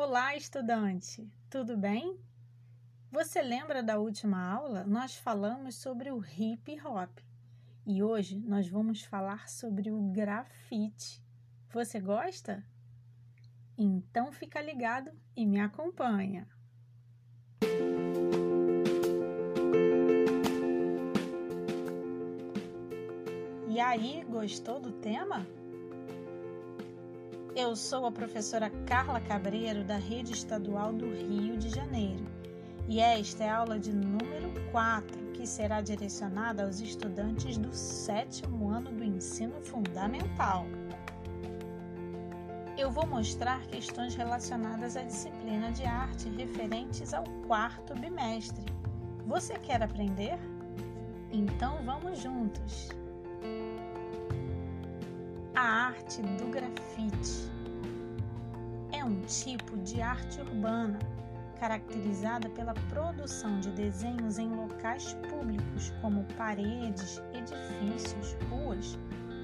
Olá, estudante! Tudo bem? Você lembra da última aula? Nós falamos sobre o hip hop e hoje nós vamos falar sobre o grafite. Você gosta? Então fica ligado e me acompanha. E aí, gostou do tema? Eu sou a professora Carla Cabreiro, da Rede Estadual do Rio de Janeiro, e esta é a aula de número 4, que será direcionada aos estudantes do sétimo ano do ensino fundamental. Eu vou mostrar questões relacionadas à disciplina de arte referentes ao quarto bimestre. Você quer aprender? Então vamos juntos! A arte do grafite é um tipo de arte urbana caracterizada pela produção de desenhos em locais públicos como paredes, edifícios, ruas,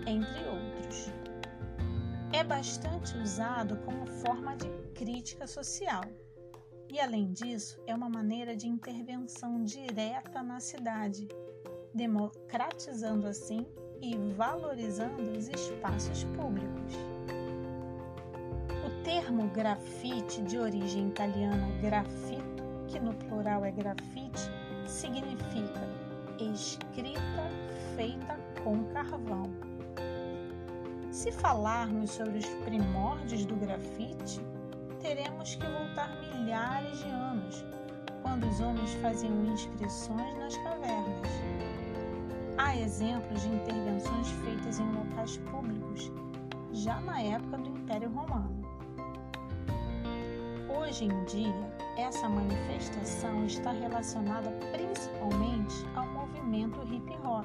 entre outros. É bastante usado como forma de crítica social. E além disso, é uma maneira de intervenção direta na cidade, democratizando assim e valorizando os espaços públicos. O termo grafite, de origem italiana grafito, que no plural é grafite, significa escrita feita com carvão. Se falarmos sobre os primórdios do grafite, teremos que voltar milhares de anos, quando os homens faziam inscrições nas cavernas. Há exemplos de intervenções feitas em locais públicos já na época do Império Romano. Hoje em dia, essa manifestação está relacionada principalmente ao movimento hip hop.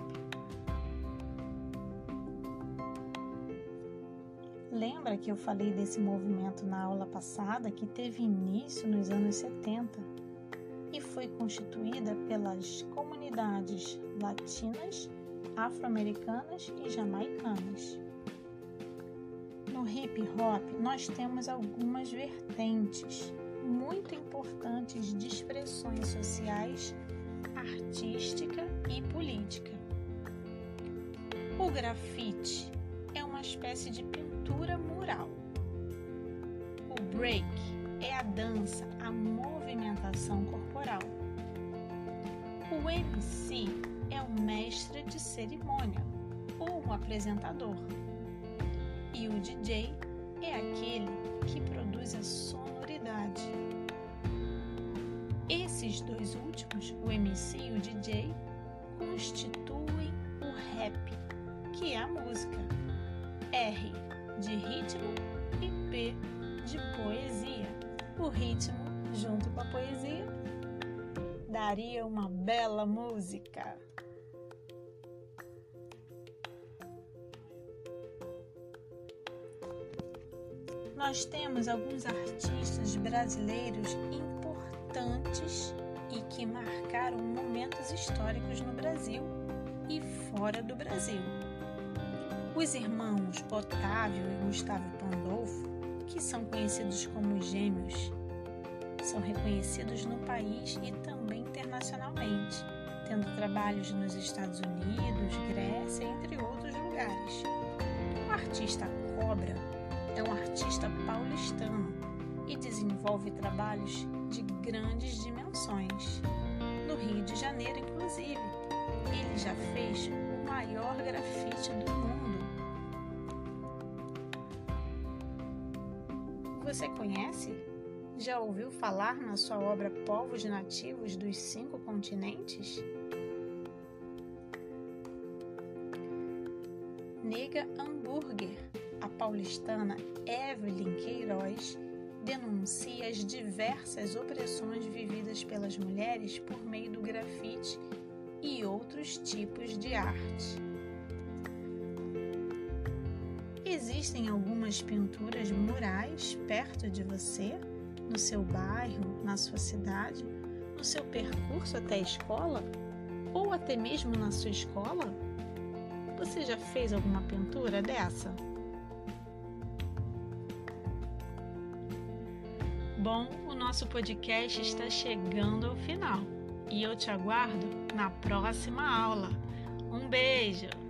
Lembra que eu falei desse movimento na aula passada que teve início nos anos 70 e foi constituída pelas comunidades latinas, afro-americanas e jamaicanas. No hip hop, nós temos algumas vertentes muito importantes de expressões sociais, artística e política. O grafite é uma espécie de pintura mural. O break é a dança, a movimentação corporal. O MC é o mestre de cerimônia ou o apresentador. E o DJ é aquele que produz a sonoridade. Esses dois últimos, o MC e o DJ, constituem o rap, que é a música. R de ritmo e P de poesia. O ritmo, junto com a poesia, daria uma bela música. Nós temos alguns artistas brasileiros importantes e que marcaram momentos históricos no Brasil e fora do Brasil. Os irmãos Otávio e Gustavo Pandolfo, que são conhecidos como gêmeos, são reconhecidos no país e também internacionalmente, tendo trabalhos nos Estados Unidos, Grécia, entre outros lugares. O artista Cobra é um artista paulistano e desenvolve trabalhos de grandes dimensões. No Rio de Janeiro, inclusive, ele já fez o maior grafite do mundo. Você conhece? Já ouviu falar na sua obra Povos Nativos dos Cinco Continentes? Nega Hambúrguer, a paulistana Evelyn Queiroz, denuncia as diversas opressões vividas pelas mulheres por meio do grafite e outros tipos de arte. Existem algumas pinturas murais perto de você? No seu bairro, na sua cidade, no seu percurso até a escola ou até mesmo na sua escola? Você já fez alguma pintura dessa? Bom, o nosso podcast está chegando ao final e eu te aguardo na próxima aula. Um beijo!